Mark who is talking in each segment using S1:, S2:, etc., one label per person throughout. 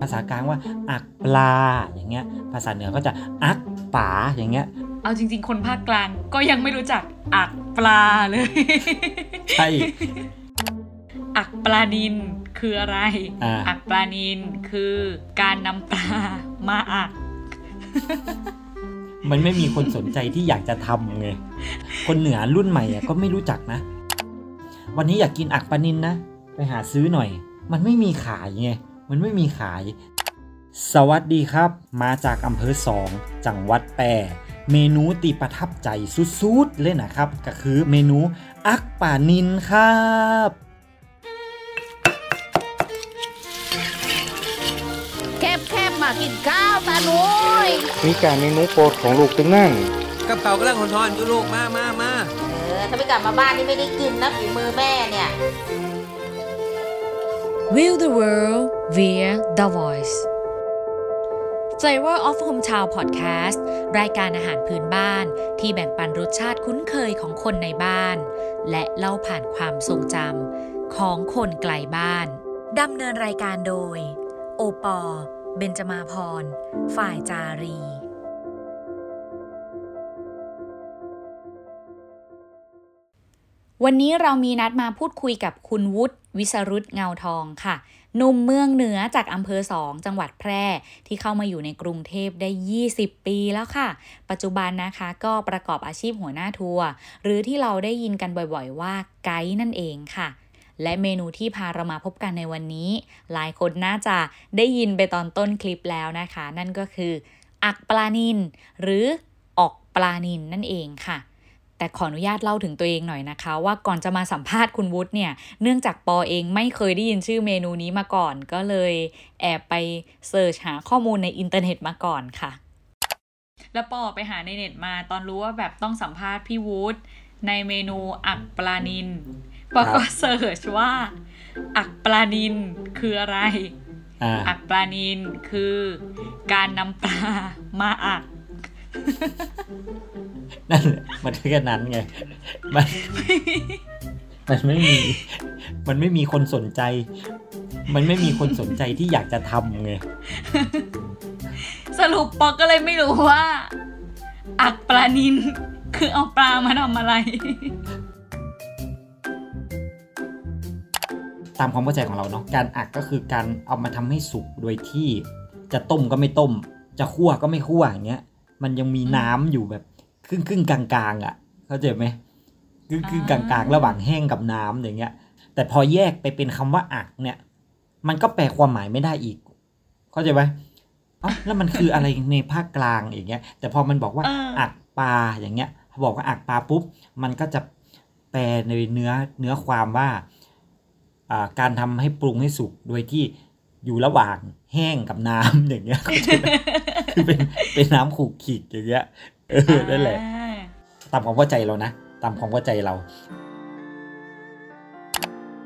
S1: ภาษากลางว่า อักปลาอย่างเงี้ย ภาษาเหนือก็จะอักป๋าอย่างเงี้ย
S2: เอาจริง ๆ คนภาคกลางก็ยังไม่รู้จักอักปลาเลย
S1: ใช่
S2: อักปลานินคืออะไร
S1: อ่า
S2: อักปลานินคือการนำปลามาอัก
S1: มันไม่มีคนสนใจที่อยากจะทำไง คนเหนือรุ่นใหม่อะก็ไม่รู้จักนะ วันนี้อยากกินอักปลานินนะ ไปหาซื้อหน่อย มันไม่มีขายไง มันไม่มีขาย สวัสดีครับ มาจากอำเภอสองจังหวัดแปร่เมนูตีประทับใจสุดๆเลยนะครับ ก็คือเมนูอักปลานินครับ
S3: แคบแคบมากินข้าวตาหนุย
S4: มีการเมนูโปรดของลูกตึงนั่น
S5: กับเขากำลังหอนๆอยู่ลูกมามามา
S3: เออถ้าไม่กลับมาบ้านนี่ไม่ได้กินนะฝีมือแม่เนี่ย
S6: View the world via the voice Flavor of Hometown Podcast รายการอาหารพื้นบ้านที่แบ่งปันรสชาติคุ้นเคยของคนในบ้าน และเล่าผ่านความทรงจำของคนไกลบ้าน ดำเนินรายการโดย โอปอ เบนจมาพร ฝ่ายจารี วันนี้เรามีนัดมาพูดคุยกับคุณวุฒิวิสรุตเงาทองค่ะหนุ่มเมืองเหนือจากอำเภอสองจังหวัดแพร่ที่เข้ามาอยู่ในกรุงเทพได้ 20 ปีแล้วค่ะ ปัจจุบันนะคะก็ประกอบอาชีพหัวหน้าทัวร์หรือที่เราได้ยินกันบ่อยๆว่าไกด์นั่นเองค่ะ และเมนูที่พาเรามาพบกันในวันนี้ หลายคนน่าจะได้ยินไปตอนต้นคลิปแล้วนะคะ นั่นก็คือ อักปลานิน หรืออ๊อกปลานินนั่นเองค่ะ แต่ขออนุญาตเล่าถึงตัวเองหน่อยนะคะ ว่าก่อนจะมาสัมภาษณ์คุณวุฒิเนี่ยเนื่องจากปอเองไม่เคยได้ยินชื่อเมนูนี้มาก่อน ก็เลยแอบไป search หาข้อมูลในอินเทอร์เน็ตมาก่อนค่ะ
S2: แล้วปอไปหาในเน็ตมาตอนรู้ว่าแบบต้องสัมภาษณ์พี่วุฒิในเมนูอ๊อกปลานินปอก็ search ว่า อ๊อกปลานินคืออะไร
S1: อ่า
S2: อ๊อกปลานินคือการนำปลามาอัก
S1: นั่นแหละมันแค่นั้นไง มัน มันไม่มี มันไม่มีคนสนใจ มันไม่มีคนสนใจที่อยากจะทำไง
S2: สรุปปอก็เลยไม่รู้ว่า อักปลานิน คือเอาปลามาทำอะไร
S1: ตามความเข้าใจของเราเนาะ การอักก็คือการเอามาทำให้สุกโดยที่จะต้มก็ไม่ต้ม จะคั่วก็ไม่คั่วอย่างเงี้ย มันยังมีน้ำอยู่แบบครึ่งครึ่งๆกลางๆอะ เข้าใจไหมครึ่งครึ่งๆกลางๆ ระหว่างแห้งกับน้ำอย่างเงี้ย แต่พอแยกไปเป็นคำว่าอักเนี่ย มันก็แปลความหมายไม่ได้อีก เข้าใจไหมเอ้าแล้วมันคืออะไรในภาคกลางอย่างเงี้ย แต่พอมันบอกว่า
S2: เอออั
S1: อักปลาอย่างเงี้ยพอบอกว่าอักปลาปุ๊บ มันก็จะแปลในเนื้อเนื้อความว่าอ่าการทำให้ปรุงให้สุกโดยที่อยู่ระหว่างแห้งกับน้ำอย่างเงี้ย เข้าใจไหมคือเป็นเป็นน้ำขูกขีดอย่างเงี้ยเออนั่นแหละ
S2: อ่า
S1: ตามความเข้าใจเรานะตามความเข้าใจเรา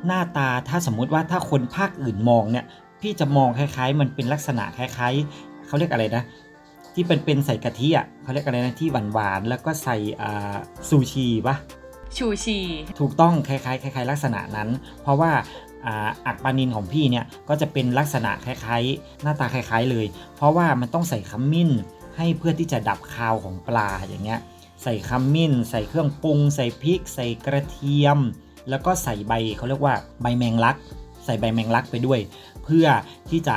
S1: หน้าตาถ้าสมมุติว่าถ้าคนภาคอื่นมองเนี่ยพี่จะมองคล้าย ๆ มันเป็นลักษณะคล้าย ๆเขาเรียกอะไรนะ ที่เป็นเป็นใส่กะทิอะเขาเรียกอะไรนะที่หวานๆแล้วก็ใส่อ่าซูชิปะ
S2: ชูชี
S1: ถูกต้องคล้ายๆคล้ายๆลักษณะนั้น เพราะว่า อักปลานินของพี่เนี่ยก็จะเป็นลักษณะคล้ายๆ หน้าตาคล้ายๆเลย เพราะว่ามันต้องใส่ขมิ้นให้เพื่อที่จะดับคาวของปลาอย่างเงี้ยใส่ขมิ้น ใส่เครื่องปรุง ใส่พริก ใส่กระเทียม แล้วก็ใส่ใบเขาเรียกว่าใบแมงลัก ใส่ใบแมงลักไปด้วย เพื่อที่จะ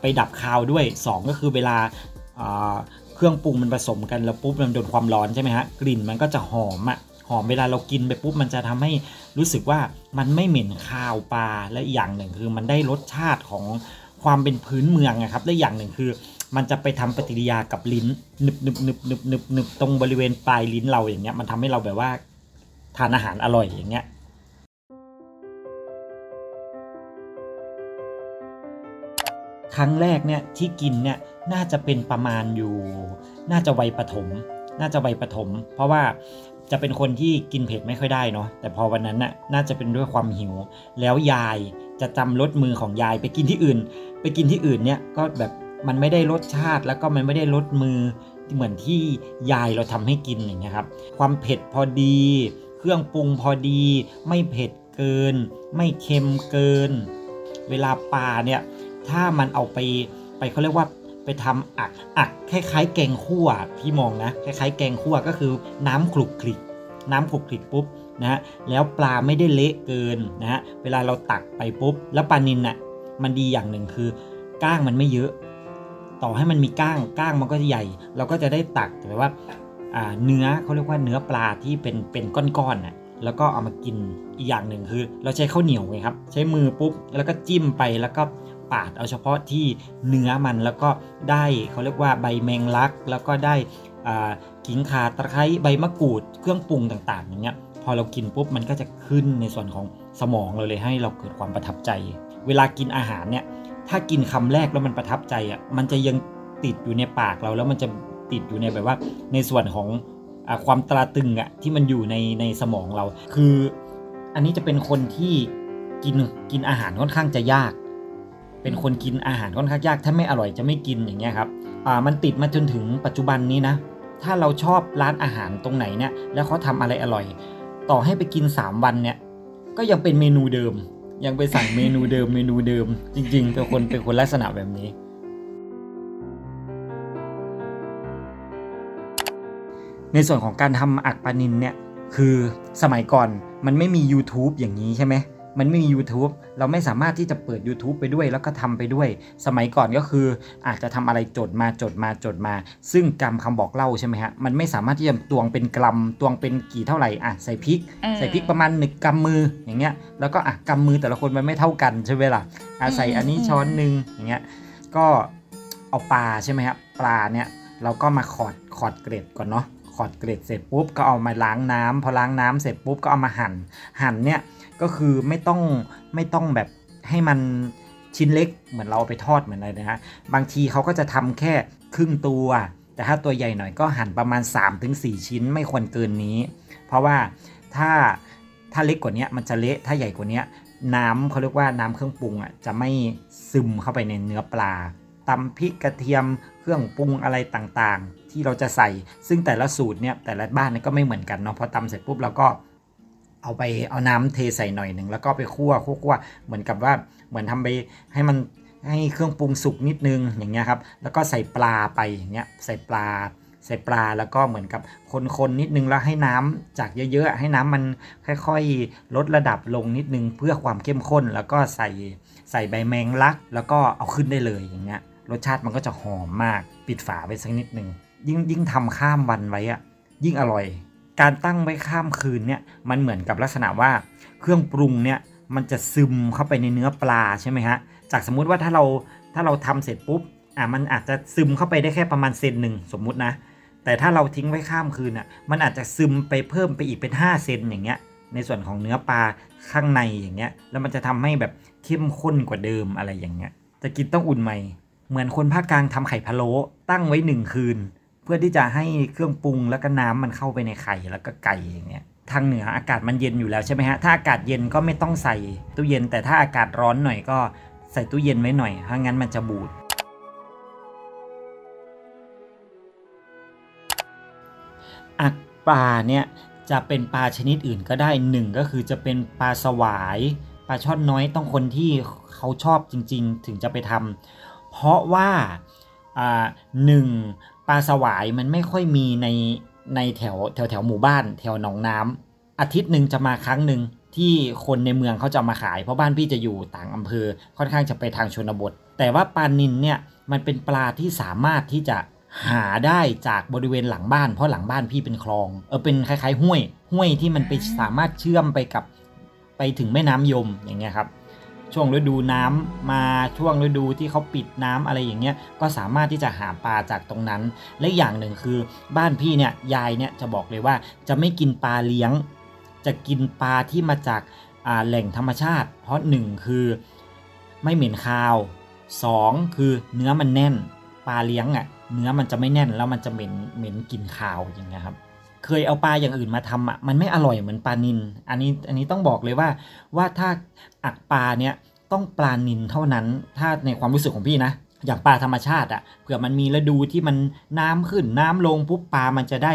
S1: ไปดับคาวด้วย 2 ก็คือเวลาเครื่องปรุงมันผสมกันแล้วปุ๊บมันโดนความร้อนใช่ไหมฮะกลิ่นมันก็จะหอมอะ หอมเวลาเรากินไปปุ๊บมันจะทำให้รู้สึกว่ามันไม่เหม็นคาวปลาและอย่างหนึ่งคือมันได้รสชาติของความเป็นพื้นเมืองนะครับและอย่างหนึ่งคือ มันจะไปทำปฏิกิริยากับลิ้นหนึบหนึบหนึบหนึบหนึบหนึบตรงบริเวณปลายลิ้นเราอย่างเงี้ยมันทำให้เราแบบว่าทานอาหารอร่อยอย่างเงี้ยครั้งแรกเนี่ยที่กินเนี่ยน่าจะเป็นประมาณอยู่ น่าจะวัยประถม น่าจะวัยประถม เพราะว่า จะเป็นคนที่กินเผ็ดไม่ค่อยได้เนาะแต่พอวันนั้นน่ะน่าจะเป็นด้วยความหิว แล้วยายจะจำรสมือของยายไปกินที่อื่น ไปกินที่อื่นเนี่ยก็แบบมันไม่ได้รสชาติแล้วก็มันไม่ได้รสมือเหมือนที่ยายเราทำให้กินอย่างเงี้ยครับ ความเผ็ดพอดี เครื่องปรุงพอดี ไม่เผ็ดเกิน ไม่เค็มเกิน เวลาปลาเนี่ยถ้ามันเอาไปไปเขาเรียกว่า ไปทำอักอักคล้ายๆ แกงคั่วพี่มองนะคล้ายๆ แกงคั่วก็คือน้ำคลุกคลิกน้ำคลุกคลิกปุ๊บนะฮะแล้วปลาไม่ได้เละเกินนะฮะเวลาเราตักไปปุ๊บ แล้วปลานินน่ะมันดีอย่างหนึ่งคือก้างมันไม่เยอะ ต่อให้มันมีก้างก้างมันก็จะใหญ่ เราก็จะได้ตักแต่ว่าเนื้อเขาเรียกว่าเนื้อปลาที่เป็นเป็นก้อนๆน่ะแล้วก็เอามากินอีกอย่างหนึ่งคือ เราใช้ข้าวเหนียวไงครับ ใช้มือปุ๊บแล้วก็จิ้มไปแล้วก็ ปาดเอาเฉพาะที่เนื้อมันแล้วก็ได้เขาเรียกว่าใบแมงลัก แล้วก็ได้กิ่งขาตะไคร้ใบมะกรูด เครื่องปรุงต่างๆอย่างเงี้ยพอเรากินปุ๊บมันก็จะขึ้นในส่วนของสมองเราเลยให้เราเกิดความประทับใจ เวลากินอาหารเนี่ยถ้ากินคำแรกแล้วมันประทับใจอะมันจะยังติดอยู่ในปากเราแล้วมันจะติดอยู่ในแบบว่า ในส่วนของอความตราตึงอะที่มันอยู่ในในสมองเรา คืออันนี้จะเป็นคนที่กินกินอาหารค่อนข้างจะยาก เป็นคนกินอาหารค่อนข้างยากถ้าไม่อร่อยจะไม่กินอย่างเงี้ยครับอ่ามันติดมาจนถึงปัจจุบันนี้นะ ถ้าเราชอบร้านอาหารตรงไหนเนี่ยแล้วเขาทาอะไรอร่อย ต่อให้ไปกิน 3 วันเนี่ยก็ยังเป็นเมนูเดิม ยังไปสั่งเมนูเดิมเมนูเดิม จริงๆเป็นคนเป็นคนลักษณะแบบนี้ในส่วนของการทำอักปานินเนี่ยคือสมัยก่อนมันไม่มี YouTube อย่างนี้ใช่ไหม มันไม่มี YouTube เราไม่สามารถที่จะเปิด YouTube ไปด้วยแล้วก็ทำไปด้วย สมัยก่อนก็คือ อาจจะทำอะไรจดมาจดมาจดมา ซึ่งกรรมคำบอกเล่าใช่ไหมฮะมันไม่สามารถที่จะตวงเป็นกรัมตวงเป็นกี่เท่าไหร่อะใส่พริก ใส่พริกประมาณหนึ่งกำมืออย่างเงี้ยแล้วก็อะกำมือแต่ละคนมันไม่เท่ากันใช่ไหมล่ะอะใส่อันนี้ช้อนหนึ่งอย่างเงี้ยก็เอาปลาใช่ไหมครับปลาเนี่ยเราก็มาขอดขอดเกร็ดก่อนเนาะ ขอดเกร็ดเสร็จปุ๊บก็เอามาล้างน้ำพอล้างน้ำเสร็จปุ๊บก็เอามาหั่น หั่นเนี่ยก็คือไม่ต้องไม่ต้องแบบให้มันชิ้นเล็กเหมือนเราไปทอดเหมือนอะไรนะฮะบางทีเขาก็จะทำแค่ครึ่งตัว แต่ถ้าตัวใหญ่หน่อยก็หั่นประมาณ 3-4 ชิ้นไม่ควรเกินนี้ เพราะว่าถ้าถ้าเล็กกว่านี้มันจะเละถ้าใหญ่กว่านี้น้ำเขาเรียกว่าน้ำเครื่องปรุงอะจะไม่ซึมเข้าไปในเนื้อปลา ตำพริกกระเทียมเครื่องปรุงอะไรต่างๆ ที่เราจะใส่ ซึ่งแต่ละสูตรเนี่ยแต่ละบ้านก็ไม่เหมือนกันเนาะพอตำเสร็จปุ๊บเราก็เอาไปเอาน้ำเทใส่หน่อยหนึ่งแล้วก็ไปคั่วคั่วเหมือนกับว่าเหมือนทำไปให้มันให้เครื่องปรุงสุกนิดนึงอย่างเงี้ยครับแล้วก็ใส่ปลาไปอย่างเงี้ยใส่ปลาใส่ปลาแล้วก็เหมือนกับคนๆนิดนึงแล้วให้น้ำจากเยอะๆ ให้น้ำมันค่อยๆ ลดระดับลงนิดนึงเพื่อความเข้มข้นแล้วก็ใส่ใส่ใบแมงลัก แล้วก็เอาขึ้นได้เลยอย่างเงี้ย รสชาติมันก็จะหอมมากปิดฝาไว้สักนิดนึงยิ่งยิ่งทำข้ามวันไว้อะยิ่งอร่อย การตั้งไว้ข้ามคืนเนี่ยมันเหมือนกับลักษณะว่า เครื่องปรุงเนี่ยมันจะซึมเข้าไปในเนื้อปลาใช่ไหมฮะจากสมมุติว่าถ้าเราถ้าเราทำเสร็จปุ๊บอะมันอาจจะซึมเข้าไปได้แค่ประมาณเซนหนึ่งสมมุตินะ แต่ถ้าเราทิ้งไว้ข้ามคืนอะมันอาจจะซึมไปเพิ่มไปอีกเป็น 5 เซนอย่างเงี้ยในส่วนของเนื้อปลาข้างในอย่างเงี้ยแล้วมันจะทำให้แบบเข้มข้นกว่าเดิมอะไรอย่างเงี้ยจะกินต้องอุ่นใหม่ เหมือนคนภาคกลางทำไข่พะโล้ตั้งไว้หนึ่งคืน เพื่อที่จะให้เครื่องปรุงแล้วก็น้ำมันเข้าไปในไข่แล้วก็ไก่อย่างเงี้ยทางเหนืออากาศมันเย็นอยู่แล้วใช่ไหมฮะถ้าอากาศเย็นก็ไม่ต้องใส่ตู้เย็น แต่ถ้าอากาศร้อนหน่อยก็ใส่ตู้เย็นไว้หน่อยถ้างั้นมันจะบูดอักปลาเนี่ยจะเป็นปลาชนิดอื่นก็ได้หนึ่งก็คือจะเป็นปลาสวายปลาช่อนน้อยต้องคนที่เขาชอบจริง ๆ ถึงจะไปทำ เพราะว่าหนึ่งปลาสวายมันไม่ค่อยมีในในแถวแถวแถวหมู่บ้าน แถวหนองน้ำอาทิตย์หนึ่งจะมาครั้งหนึ่งที่คนในเมืองเขาจะมาขาย เพราะบ้านพี่จะอยู่ต่างอำเภอค่อนข้างจะไปทางชนบท แต่ว่าปลานินเนี่ยมันเป็นปลาที่สามารถที่จะหาได้จากบริเวณหลังบ้านเพราะหลังบ้านพี่เป็นคลองเออเป็นคล้ายๆห้วย ห้วยที่มันไปสามารถเชื่อมไปกับไปถึงแม่น้ำยมอย่างเงี้ยครับ ช่วงฤดูน้ำมาช่วงฤดูที่เขาปิดน้ำอะไรอย่างเงี้ยก็สามารถที่จะหาปลาจากตรงนั้น และอย่างหนึ่งคือบ้านพี่เนี่ยยายเนี่ยจะบอกเลยว่าจะไม่กินปลาเลี้ยง จะกินปลาที่มาจากแหล่งธรรมชาติ เพราะหนึ่งคือไม่เหม็นคาวสองคือเนื้อมันแน่น ปลาเลี้ยงอะเนื้อมันจะไม่แน่นแล้วมันจะเหม็นเหม็นกลิ่นคาวอย่างเงี้ยครับ เคยเอาปลาอย่างอื่นมาทำอะมันไม่อร่อยเหมือนปลานินอันนี้อันนี้ต้องบอกเลยว่าว่าถ้าอักปลาเนี้ยต้องปลานินเท่านั้นถ้าในความรู้สึกของพี่นะ อย่างปลาธรรมชาติอะเผื่อมันมีฤดูที่มันน้ำขึ้นน้ำลงปุ๊บปลามันจะได้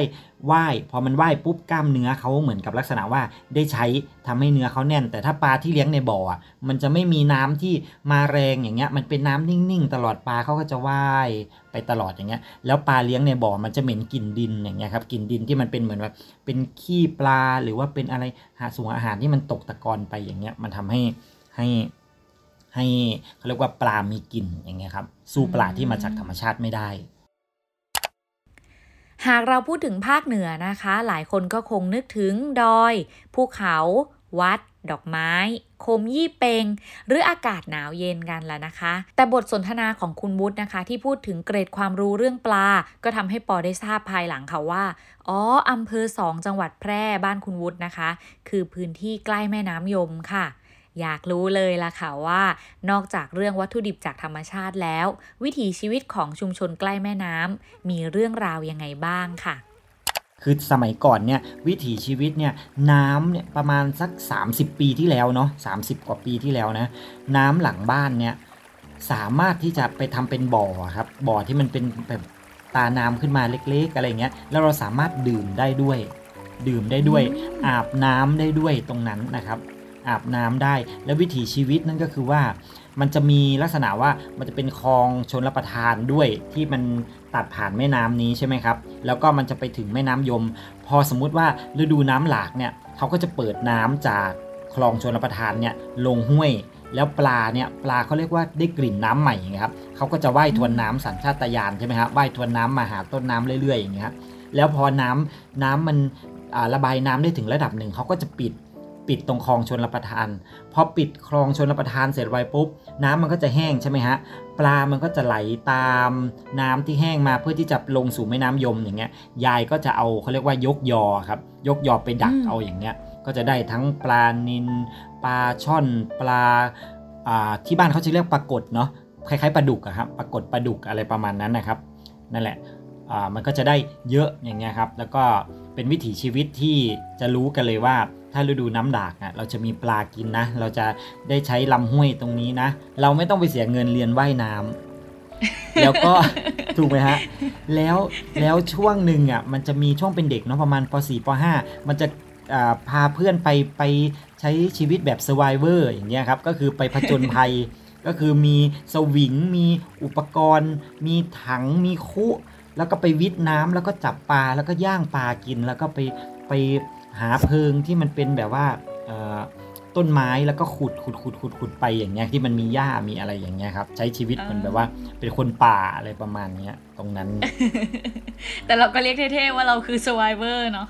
S1: ว่ายพอมันว่ายปุ๊บกล้ามเนื้อเขาเหมือนกับลักษณะว่าได้ใช้ทำให้เนื้อเขาแน่น แต่ถ้าปลาที่เลี้ยงในบ่ออะมันจะไม่มีน้ำที่มาแรงอย่างเงี้ย มันเป็นน้ำนิ่งๆ ตลอดปลาเขาก็จะว่ายไปตลอดอย่างเงี้ย แล้วปลาเลี้ยงในบ่อมันจะเหม็นกลิ่นดินอย่างเงี้ยครับกลิ่นดินที่มันเป็นเหมือนแบบเป็นขี้ปลาหรือว่าเป็นอะไรหาสูงอาหารที่มันตกตะกอนไปอย่างเงี้ยมันทำให้ให้ ให้เขาเรียกว่าปลามีกลิ่นอย่างเงี้ยครับ สู้ปลาที่มาจากธรรมชาติไม่ได้
S6: หากเราพูดถึงภาคเหนือนะคะ หลายคนก็คงนึกถึงดอยภูเขา วัด ดอกไม้ โคมยี่เปง หรืออากาศหนาวเย็นกันแล้วนะคะ แต่บทสนทนาของคุณวุฒินะคะ ที่พูดถึงเกรดความรู้เรื่องปลา ก็ทำให้ปอได้ทราบภายหลังค่ะว่าอ๋ออำเภอสองจังหวัดแพร่บ้านคุณวุฒินะคะ คือพื้นที่ใกล้แม่น้ำยมค่ะ อยากรู้เลยล่ะค่ะว่า นอกจากเรื่องวัตถุดิบจากธรรมชาติแล้ว วิถีชีวิตของชุมชนใกล้แม่น้ำมีเรื่องราวยังไงบ้างค่ะ
S1: คือสมัยก่อนเนี่ยวิถีชีวิตเนี่ยน้ำเนี่ยประมาณสัก 30 ปีที่แล้วเนาะ30 กว่าปีที่แล้วนะน้ำหลังบ้านเนี่ยสามารถที่จะไปทำเป็นบ่อครับบ่อที่มันเป็นแบบตาน้ำขึ้นมาเล็กๆอะไรเงี้ยแล้วเราสามารถดื่มได้ด้วย ดื่มได้ด้วยอาบน้ำได้ด้วยตรงนั้นนะครับ อาบน้ำได้ แล้ววิถีชีวิตนั่นก็คือว่ามันจะมีลักษณะว่ามันจะเป็นคลองชนรับประทานด้วยที่มันตัดผ่านแม่น้ำนี้ใช่ไหมครับ แล้วก็มันจะไปถึงแม่น้ำยม พอสมมุติว่าฤดูน้ำหลากเนี่ยเขาก็จะเปิดน้ำจากคลองชนรับประทานเนี่ยลงห้วย แล้วปลาเนี่ยปลาเขาเรียกว่าได้กลิ่นน้ำใหม่อย่างเงี้ยครับเขาก็จะว่ายทวนน้ำสัญชาตญาณใช่ไหมครับว่ายทวนน้ำมาหาต้นน้ำเรื่อยๆอย่างเงี้ยแล้วพอน้ำน้ำมันระบายน้ำได้ถึงระดับหนึ่งเขาก็จะปิด ปิดตรงคลองชนรับประทาน พอปิดคลองชนรับประทานเสร็จไวปุ๊บ น้ำมันก็จะแห้งใช่ไหมฮะ ปลามันก็จะไหลตามน้ำที่แห้งมาเพื่อที่จะลงสู่แม่น้ำยมอย่างเงี้ย ยายก็จะเอาเขาเรียกว่ายกยอครับ ยกยอไปดัก
S6: อืม
S1: เอาอย่างเงี้ย ก็จะได้ทั้งปลานินปลาช่อนปลาอ่าที่บ้านเขาจะเรียกปลากดเนาะ คล้ายๆปลาดุกอะครับ ปลากดปลาดุกอะไรประมาณนั้นนะครับ นั่นแหละอ่ามันก็จะได้เยอะอย่างเงี้ยครับ แล้วก็เป็นวิถีชีวิตที่จะรู้กันเลยว่า ถ้าฤดูน้ำดากอะเราจะมีปลากินนะ เราจะได้ใช้ลำห้วยตรงนี้นะ เราไม่ต้องไปเสียเงินเรียนว่ายน้ำแล้วก็ถูกไหมฮะ แล้วแล้วช่วงหนึ่งอะมันจะมีช่วงเป็นเด็กเนาะประมาณป .4 ป .5 มันจะพาเพื่อนไปไปใช้ชีวิตแบบ survivor อย่างเงี้ยครับ ก็คือไปผจญภัย ก็คือมีสวิง มีอุปกรณ์ มีถัง มีคุ แล้วก็ไปวิทน้ำแล้วก็จับปลา แล้วก็ย่างปลากิน แล้วก็ไปไป หาเพิงที่มันเป็นแบบว่าเอ่อต้นไม้แล้วก็ขุดขุดขุดขุดขุดไปอย่างเงี้ยที่มันมีหญ้ามีอะไรอย่างเงี้ยครับ ใช้ชีวิตเหมือนแบบว่า เป็นคนป่าอะไรประมาณเนี้ย ตรงนั้น
S2: แต่เราก็เรียกเท่ๆว่าเราคือ survivor เนาะ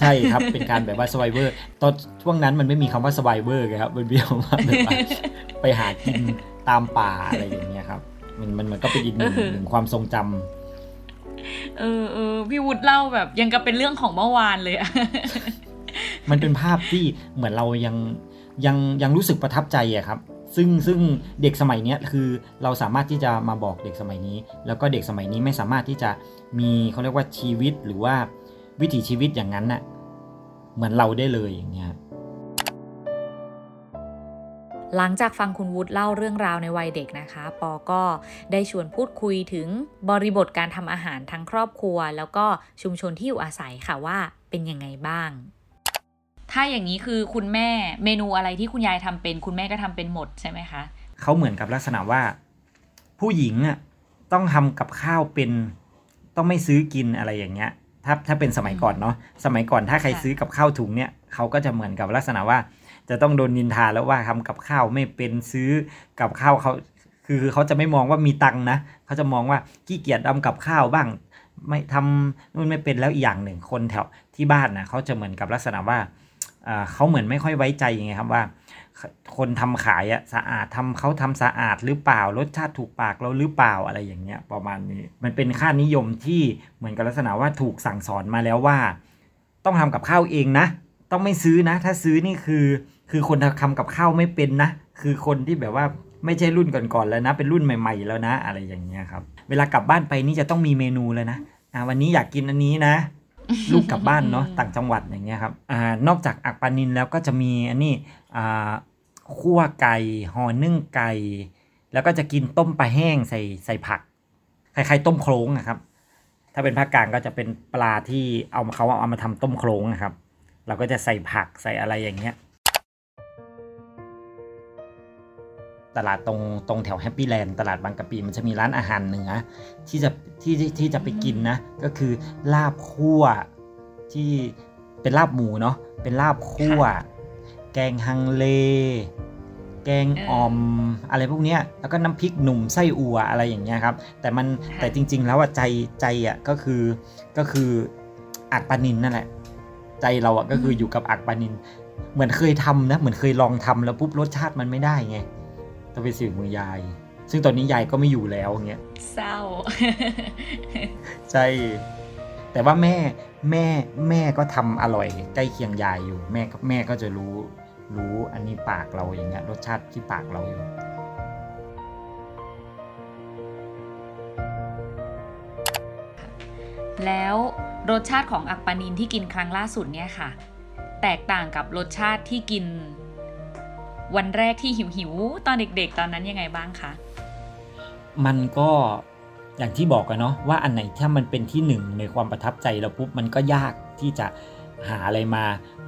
S1: ใช่ครับ เป็นการแบบว่า survivor ตอนช่วงนั้นมันไม่มีคำว่า survivor ไงครับมันมีคำว่าแบบว่าไปหากินตามป่าอะไรอย่างเงี้ยครับ มันมันมันก็เป็นอีกหนึ่ง
S2: เออ
S1: หนึ่งความทรงจำ
S2: เออเออพี่วุฒิเล่าแบบยังกับเป็นเรื่องของเมื่อวานเลยอะ
S1: มันเป็นภาพที่เหมือนเรายังยังยังรู้สึกประทับใจอะครับ ซึ่งซึ่งเด็กสมัยนี้คือเราสามารถที่จะมาบอกเด็กสมัยนี้ แล้วก็เด็กสมัยนี้ไม่สามารถที่จะมีเขาเรียกว่าชีวิตหรือว่าวิถีชีวิตอย่างนั้นน่ะเหมือนเราได้เลยอย่างเงี้ย
S6: หลังจากฟังคุณวุฒิเล่าเรื่องราวในวัยเด็กนะคะ ปอก็ได้ชวนพูดคุยถึงบริบทการทำอาหารทั้งครอบครัว แล้วก็ชุมชนที่อยู่อาศัยค่ะว่าเป็นยังไงบ้าง
S2: ถ้าอย่างนี้คือคุณแม่เมนูอะไรที่คุณยายทำเป็น คุณแม่ก็ทำเป็นหมดใช่ไหมคะ
S1: เขาเหมือนกับลักษณะว่า ผู้หญิงอะต้องทำกับข้าวเป็นต้องไม่ซื้อกินอะไรอย่างเงี้ยถ้าถ้าเป็นสมัยก่อนเนาะสมัยก่อนถ้าใคร
S2: ค่ะ
S1: ซื้อกับข้าวถุงเนี่ยเขาก็จะเหมือนกับลักษณะว่า จะต้องโดนนินทาแล้วว่าทำกับข้าวไม่เป็นซื้อกับข้าวเขาคือเขาจะไม่มองว่ามีตังนะเขาจะมองว่าขี้เกียจทำกับข้าวบ้าง ไม่ทำนู่นไม่เป็นแล้วอีกอย่างหนึ่งคนแถวที่บ้านนะเขาจะเหมือนกับลักษณะว่าเขาเหมือนไม่ค่อยไว้ใจยังไงครับว่า คนทำขายอะสะอาดทำเขาทำสะอาดหรือเปล่ารสชาติถูกปากเราหรือเปล่าอะไรอย่างเงี้ยประมาณนี้ มันเป็นค่านิยมที่เหมือนกับลักษณะว่าถูกสั่งสอนมาแล้วว่า ต้องทำกับข้าวเองนะ ต้องไม่ซื้อนะ ถ้าซื้อนี่คือ คือคนทำกับข้าวไม่เป็นนะ คือคนที่แบบว่าไม่ใช่รุ่นก่อนๆแล้วนะ เป็นรุ่นใหม่ ๆ แล้วนะ อะไรอย่างเงี้ยครับ เวลากลับบ้านไปนี่จะต้องมีเมนูเลยนะอ่าวันนี้อยากกินอันนี้นะ ลูกกลับบ้านเนาะต่างจังหวัดอย่างเงี้ยครับอ่านอกจากอักปานินแล้วก็จะมีอันนี้อ่าคั่วไก่ห่อนึ่งไก่ แล้วก็จะกินต้มปลาแห้งใส่ใส่ผักคล้ายๆต้มโคล้งนะครับ ถ้าเป็นภาคกลางก็จะเป็นปลาที่เอามาเขาเอามาทำต้มโคล้งนะครับ เราก็จะใส่ผักใส่อะไรอย่างเงี้ย ตลาดตรงตรงแถวแฮปปี้แลนด์ตลาดบางกะปิมันจะมีร้านอาหารเหนือที่จะที่ที่ที่จะไปกินนะ ก็คือลาบคั่วที่เป็นลาบหมูเนาะเป็นลาบคั่ว แกงฮังเล แกงอ่อมอะไรพวกเนี้ยแล้วก็น้ำพริกหนุ่มไส้อัวอะไรอย่างเงี้ยครับ แต่มันแต่จริง ๆ แล้วอะใจใจอะก็คือก็คืออักปลานินนั่นแหละ ใจเราอะก็คืออยู่กับอักปลานิน เหมือนเคยทำนะเหมือนเคยลองทำแล้วปุ๊บรสชาติมันไม่ได้ไง ต้องไปสืบมือยาย ซึ่งตอนนี้ยายก็ไม่อยู่แล้วเงี้ย
S2: เศร้า
S1: ใช่แต่ว่าแม่แม่แม่ก็ทำอร่อยใกล้เคียงยายอยู่ แม่ก็แม่ก็จะรู้รู้อันนี้ปากเราอย่างเงี้ยรสชาติที่ปากเราอยู่
S2: แล้วรสชาติของอักปานินที่กินครั้งล่าสุดเนี่ยค่ะ แตกต่างกับรสชาติที่กิน วันแรกที่หิวหิวตอนเด็กๆ ตอนนั้นยังไงบ้างคะ
S1: มันก็อย่างที่บอกกันเนาะว่าอันไหนถ้ามันเป็นที่หนึ่งในความประทับใจเราปุ๊บมันก็ยากที่จะหาอะไรมา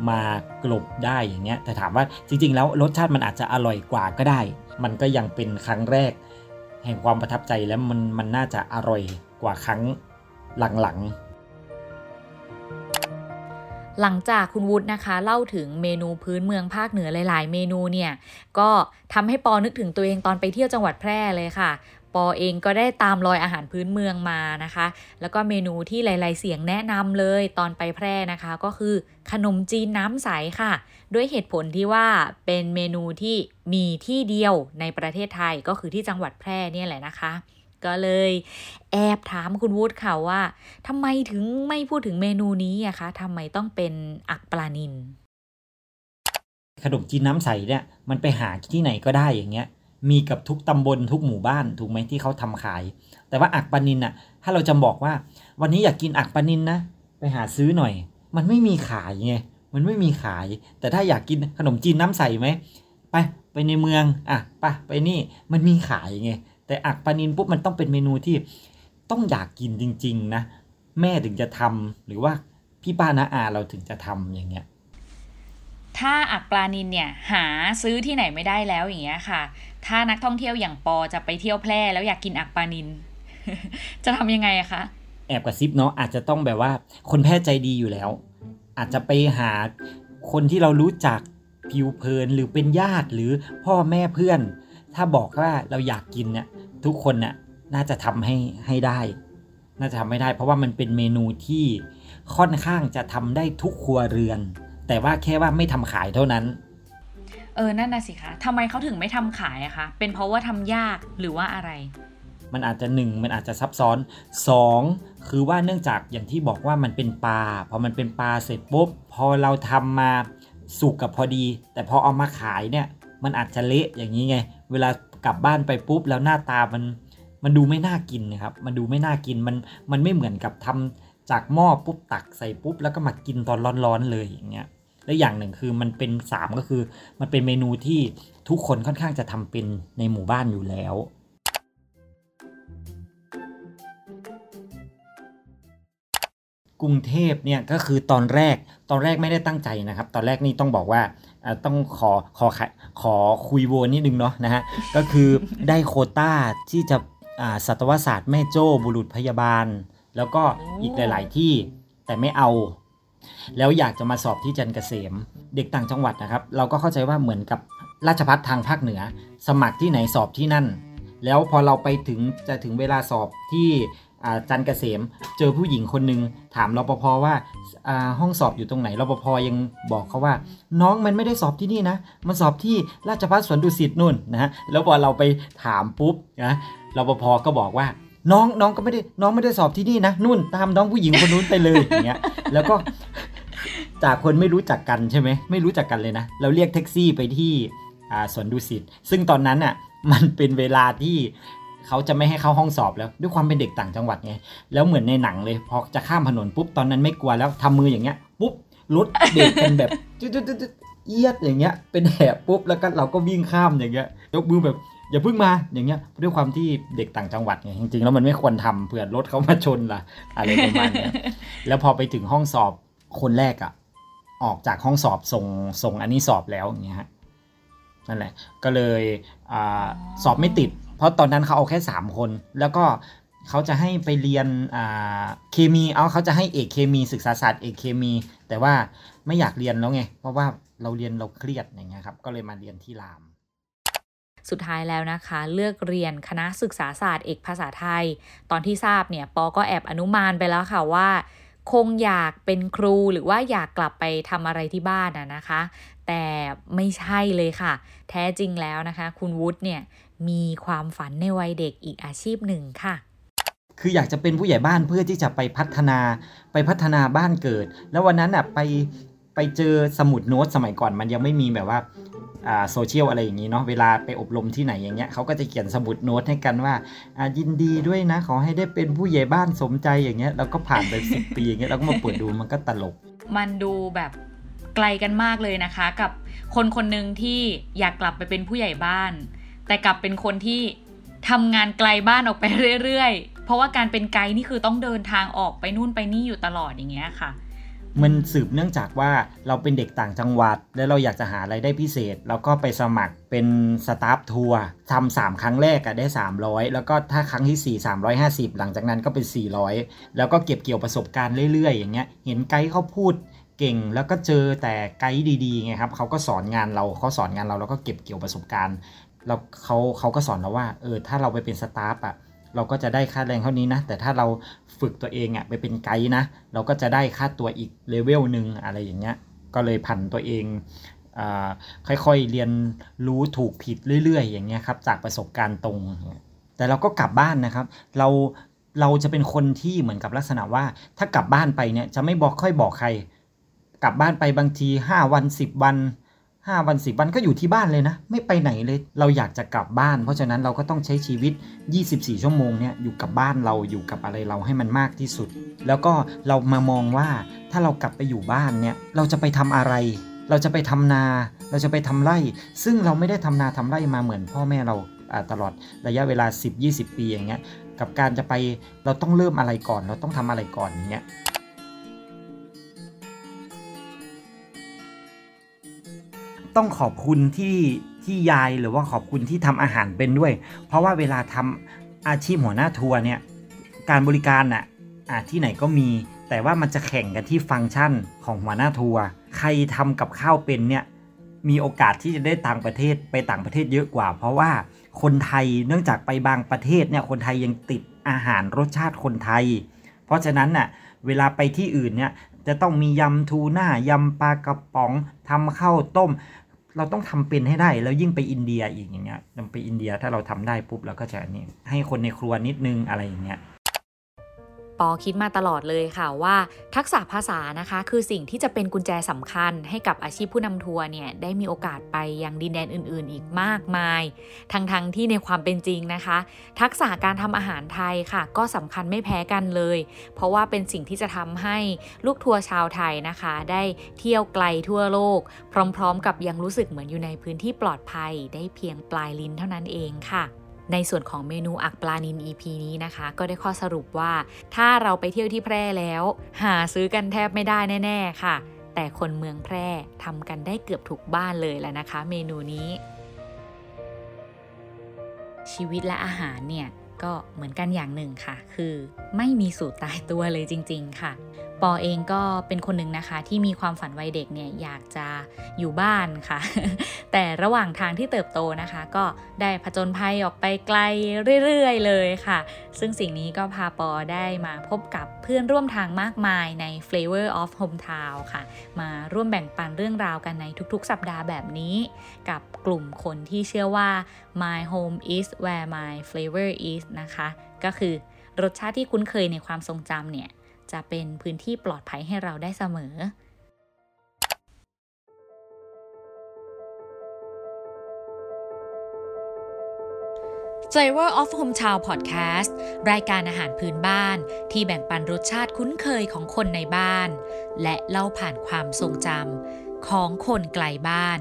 S1: มากลบได้อย่างเงี้ยแต่ถามว่าจริง ๆ แล้วรสชาติมันอาจจะอร่อยกว่าก็ได้ มันก็ยังเป็นครั้งแรก แห่งความประทับใจแล้วมันมันน่าจะอร่อยกว่าครั้งหลังๆ
S6: หลังจากคุณวุฒินะคะเล่าถึงเมนูพื้นเมืองภาคเหนือหลาย ๆ เมนูเนี่ยก็ทำให้ปอนึกถึงตัวเองตอนไปเที่ยวจังหวัดแพร่เลยค่ะ ปอเองก็ได้ตามรอยอาหารพื้นเมืองมานะคะ แล้วก็เมนูที่หลาย ๆ เสียงแนะนำเลยตอนไปแพร่นะคะ ก็คือขนมจีนน้ำใสค่ะ ด้วยเหตุผลที่ว่าเป็นเมนูที่มีที่เดียวในประเทศไทยก็คือที่จังหวัดแพร่เนี่ยแหละนะคะ ก็เลย แอบถามคุณวุฒิค่ะว่าทำไมถึงไม่พูดถึงเมนูนี้อะคะทำไมต้องเป็นอักปลานิน
S1: ขนมจีนน้ำใสเนี่ยมันไปหาที่ไหนก็ได้อย่างเงี้ย มีกับทุกตำบลทุกหมู่บ้านถูกไหมที่เขาทำขาย แต่ว่าอักปลานินอะถ้าเราจะบอกว่า วันนี้อยากกินอักปลานินนะไปหาซื้อหน่อย มันไม่มีขายไงมันไม่มีขาย แต่ถ้าอยากกินขนมจีนน้ำใสไหมไปไปในเมืองอะไปไปนี่มันมีขายไง แต่อักปลานินปุ๊บมันต้องเป็นเมนูที่ต้องอยากกินจริง ๆ นะ แม่ถึงจะทำหรือว่าพี่ป้านาอาเราถึงจะทำอย่างเงี้ย
S2: ถ้าอักปลานินเนี่ยหาซื้อที่ไหนไม่ได้แล้วอย่างเงี้ยค่ะ ถ้านักท่องเที่ยวอย่างปอจะไปเที่ยวแพร่แล้วอยากกินอักปลานิน จะทำยังไงอะคะ
S1: แอบกระซิบเนาะอาจจะต้องแบบว่าคนแพทย์ใจดีอยู่แล้ว อาจจะไปหาคนที่เรารู้จักผิวเพลินหรือเป็นญาติหรือพ่อแม่เพื่อน ถ้าบอกว่าเราอยากกินเนี่ยทุกคนน่ะน่าจะทำให้ให้ได้ น่าจะทำไม่ได้ เพราะว่ามันเป็นเมนูที่ค่อนข้างจะทำได้ทุกครัวเรือน แต่ว่าแค่ว่าไม่ทำขายเท่านั้น
S2: เออนั่นน่ะสิคะทำไมเขาถึงไม่ทำขายอะคะเป็นเพราะว่าทำยากหรือว่าอะไร
S1: มันอาจจะหนึ่งมันอาจจะซับซ้อนสองคือว่าเนื่องจากอย่างที่บอกว่ามันเป็นปลาพอมันเป็นปลาเสร็จปุ๊บพอเราทำมาสุกกับพอดี แต่พอเอามาขายเนี่ยมันอาจจะเละอย่างนี้ไง เวลากลับบ้านไปปุ๊บแล้วหน้าตามันมันดูไม่น่ากินนะครับ มันดูไม่น่ากินมันมันไม่เหมือนกับทำจากหม้อปุ๊บตักใส่ปุ๊บแล้วก็มากินตอนร้อนๆเลยอย่างเงี้ยและอย่างหนึ่งคือมันเป็นสามก็คือ มันเป็นเมนูที่ทุกคนค่อนข้างจะทำเป็นในหมู่บ้านอยู่แล้ว กรุงเทพเนี่ยก็คือตอนแรกตอนแรกไม่ได้ตั้งใจนะครับ ตอนแรกนี่ต้องบอกว่า ต้องขอขอขอขอคุยโวนนิดนึงเนาะนะฮะก็คือได้โควต้าที่จะอ่าสัตวศาสตร์แม่โจ้บุรุษพยาบาล แล้วก็อีกหลาย ๆ ที่แต่ไม่เอา แล้วอยากจะมาสอบที่จันทร์เกษม เด็กต่างจังหวัดนะครับ เราก็เข้าใจว่าเหมือนกับราชพัฒทางภาคเหนือ สมัครที่ไหนสอบที่นั่น แล้วพอเราไปถึงจะถึงเวลาสอบที่อ่า จันเกษมเจอผู้หญิงคนหนึ่งถามรปภว่าห้องสอบอยู่ตรงไหนรปภยังบอกเขาว่า น้องมันไม่ได้สอบที่นี่นะ มันสอบที่ราชพัฒสวนดุสิตนู่นนะฮะแล้วพอเราไปถามปุ๊บนะรปภก็บอกว่าน้องน้องก็ไม่ได้น้องไม่ได้สอบที่นี่นะนู่นตามน้องผู้หญิงคนนู้นไปเลยอย่างเงี้ยแล้วก็จากคนไม่รู้จักกันใช่ไหมไม่รู้จักกันเลยนะ เราเรียกแท็กซี่ไปที่สวนดุสิตซึ่งตอนนั้นอะมันเป็นเวลาที่ เขาจะไม่ให้เข้าห้องสอบแล้วด้วยความเป็นเด็กต่างจังหวัดไงแล้วเหมือนในหนังเลยพอจะข้ามถนนปุ๊บตอนนั้นไม่กลัวแล้วทำมืออย่างเงี้ยปุ๊บรถเบรกกันแบบจุดๆๆๆเอียดอย่างเงี้ย เป็นแหบปุ๊บแล้วก็เราก็วิ่งข้ามอย่างเงี้ยยกมือแบบอย่าเพิ่งมาอย่างเงี้ยด้วยความที่เด็กต่างจังหวัดไงจริงๆแล้วมันไม่ควรทำเผื่อรถเขามาชนล่ะอะไรประมาณเนี้ยแล้วพอไปถึงห้องสอบคนแรกอะออกจากห้องสอบส่งส่งอันนี้สอบแล้วอย่างเงี้ยฮะนั่นแหละก็เลยอาสอบไม่ติด เพราะตอนนั้นเขาเอาแค่สามคน แล้วก็เขาจะให้ไปเรียนเคมีเอาเขาจะให้เอกเคมีศึกษาศาสตร์เอกเคมี แต่ว่าไม่อยากเรียนแล้วไง เพราะว่าเราเรียนเราเครียดอย่างเงี้ยครับ ก็เลยมาเรียนที่ราม
S6: สุดท้ายแล้วนะคะ เลือกเรียนคณะศึกษาศาสตร์เอกภาษาไทย ตอนที่ทราบเนี่ยปอก็แอบอนุมานไปแล้วค่ะว่า คงอยากเป็นครูหรือว่าอยากกลับไปทำอะไรที่บ้านอะนะคะ แต่ไม่ใช่เลยค่ะ แท้จริงแล้วนะคะ คุณวุฒิเนี่ยมีความฝันในวัยเด็กอีกอาชีพหนึ่งค่ะ
S1: คืออยากจะเป็นผู้ใหญ่บ้านเพื่อที่จะไปพัฒนาไปพัฒนาบ้านเกิด แล้ววันนั้นอะไป ไปเจอสมุดโน้ตสมัยก่อนมันยังไม่มีแบบว่าโซเชียลอะไรอย่างนี้เนาะเวลาไปอบรมที่ไหนอย่างเงี้ยเขาก็จะเขียนสมุดโน้ตให้กันว่าอ่ายินดีด้วยนะ ขอให้ได้เป็นผู้ใหญ่บ้านสมใจอย่างเงี้ยแล้วก็ผ่านไปสิบปีอย่างเงี้ยเราก็มาเปิดดูมันก็ตลก
S2: มันดูแบบไกลกันมากเลยนะคะ กับคนคนหนึ่งที่อยากกลับไปเป็นผู้ใหญ่บ้าน แต่กลับเป็นคนที่ทำงานไกลบ้านออกไปเรื่อยๆ เพราะว่าการเป็นไกด์นี่คือต้องเดินทางออกไปนู่นไปนี่อยู่ตลอดอย่างเงี้ยค่ะ
S1: มันสืบเนื่องจากว่าเราเป็นเด็กต่างจังหวัด แล้วเราอยากจะหาไรายได้พิเศษ เราก็ไปสมัครเป็นสตาฟทัวร์ทำสามครั้งแรกอะได้ 300 แล้วก็ถ้าครั้งที่ 4 350 หลังจากนั้นก็เป็น 400 แล้วก็เก็บเกี่ยวประสบการณ์เรื่อยๆ อย่างเงี้ยเห็นไกด์เขาพูดเก่งแล้วก็เจอแต่ไกด์ดีๆไงครับเขาก็สอนงานเราเขาสอนงานเราแล้วก็เก็บเกี่ยวประสบการณ์ แล้วเขาเขาก็สอนเราว่าเออถ้าเราไปเป็นสตาฟอะ เราก็จะได้ค่าแรงเท่านี้นะ แต่ถ้าเราฝึกตัวเองอะไปเป็นไกด์นะ เราก็จะได้ค่าตัวอีกเลเวลหนึ่งอะไรอย่างเงี้ย ก็เลยผันตัวเองอค่อยๆเรียนรู้ถูกผิดเรื่อยๆ อย่างเงี้ยครับ จากประสบการณ์ตรง แต่เราก็กลับบ้านนะครับ เราเราจะเป็นคนที่เหมือนกับลักษณะว่า ถ้ากลับบ้านไปเนี่ยจะไม่บอกค่อยบอกใคร กลับบ้านไปบางที 5 วัน 10 วัน 5วัน10วันก็อยู่ที่บ้านเลยนะ ไม่ไปไหนเลย เราอยากจะกลับบ้าน เพราะฉะนั้นเราก็ต้องใช้ชีวิต 24 ชั่วโมงเนี่ยอยู่กับบ้านเราอยู่กับอะไรเราให้มันมากที่สุด แล้วก็เรามามองว่าถ้าเรากลับไปอยู่บ้านเนี่ยเราจะไปทำอะไร เราจะไปทำนา เราจะไปทำไร่ ซึ่งเราไม่ได้ทำนาทำไร่มาเหมือนพ่อแม่เราตลอดระยะเวลา 10-20 ปีอย่างเงี้ยกับการจะไปเราต้องเริ่มอะไรก่อน เราต้องทำอะไรก่อนอย่างเงี้ย ต้องขอบคุณที่ที่ยายหรือว่าขอบคุณที่ทำอาหารเป็นด้วย เพราะว่าเวลาทำอาชีพหัวหน้าทัวร์เนี่ยการบริการน่ะที่ไหนก็มี แต่ว่ามันจะแข่งกันที่ฟังก์ชันของหัวหน้าทัวร์ใครทำกับข้าวเป็นเนี่ยมีโอกาสที่จะได้ต่างประเทศไปต่างประเทศเยอะกว่า เพราะว่าคนไทยเนื่องจากไปบางประเทศเนี่ยคนไทยยังติดอาหารรสชาติคนไทย เพราะฉะนั้นน่ะเวลาไปที่อื่นเนี่ยจะต้องมียำทูน่ายำปลากระป๋องทำข้าวต้ม เราต้องทำเป็นให้ได้ แล้วยิ่งไปอินเดียอีกอย่างเงี้ยไปอินเดียถ้าเราทำได้ปุ๊บเราก็จะนี่ให้คนในครัวนิดนึงอะไรอย่างเงี้ย
S6: ปอคิดมาตลอดเลยค่ะว่า ทักษะภาษานะคะ คือสิ่งที่จะเป็นกุญแจสำคัญ ให้กับอาชีพผู้นำทัวร์เนี่ยได้มีโอกาสไปยังดินแดนอื่น ๆ อีกมากมาย ทั้งๆทที่ในความเป็นจริงนะคะ ทักษะการทำอาหารไทยค่ะ ก็สำคัญไม่แพ้กันเลย เพราะว่าเป็นสิ่งที่จะทำให้ลูกทัวร์ชาวไทยนะคะ ได้เที่ยวไกลทั่วโลก พร้อม ๆ กับยังรู้สึกเหมือนอยู่ในพื้นที่ปลอดภัย ได้เพียงปลายลิ้นเท่านั้นเองค่ะ ในส่วนของเมนูอักปลานิน EP นี้นะคะ ก็ได้ข้อสรุปว่า ถ้าเราไปเที่ยวที่แพร่แล้ว หาซื้อกันแทบไม่ได้แน่ ๆ ค่ะ แต่คนเมืองแพร่ทำกันได้เกือบทุกบ้านเลยแล้วนะคะ เมนูนี้ ชีวิตและอาหารเนี่ยก็เหมือนกันอย่างหนึ่งค่ะ คือไม่มีสูตรตายตัวเลยจริง ๆ ค่ะ ปอเองก็เป็นคนหนึ่งนะคะ ที่มีความฝันวัยเด็กเนี่ยอยากจะอยู่บ้านค่ะ แต่ระหว่างทางที่เติบโตนะคะ ก็ได้ผจญภัยออกไปไกลเรื่อยๆเลยค่ะ ซึ่งสิ่งนี้ก็พาปอได้มาพบกับเพื่อนร่วมทางมากมายใน Flavor of Hometown ค่ะ มาร่วมแบ่งปันเรื่องราวกันในทุกๆ สัปดาห์แบบนี้ กับกลุ่มคนที่เชื่อว่า my home is where my flavor is นะคะ ก็คือรสชาติที่คุ้นเคยในความทรงจำเนี่ย จะเป็นพื้นที่ปลอดภัยให้เราได้เสมอ Flavor of Hometown Podcast รายการอาหารพื้นบ้านที่แบ่งปันรสชาติคุ้นเคยของคนในบ้าน และเล่าผ่านความทรงจำของคนไกลบ้าน